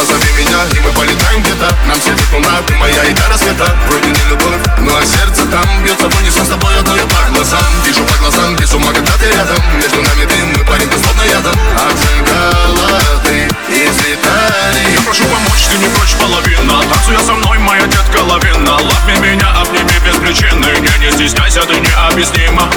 И мы полетаем где-то. Нам светит луна, ты моя и до рассвета. Вроде не любовь, ну а сердце там Бьется в унисон с тобой одной а по глазам. Вижу по глазам, без ума, когда ты рядом. Между нами ты мы парень, ты словно ядом. Обжигала ты из Италии Я прошу помочь, ты не прочь половина Танцуя со мной, моя детка лавина. Лапни меня, обними без причины. Не, не стесняйся, ты необъяснима.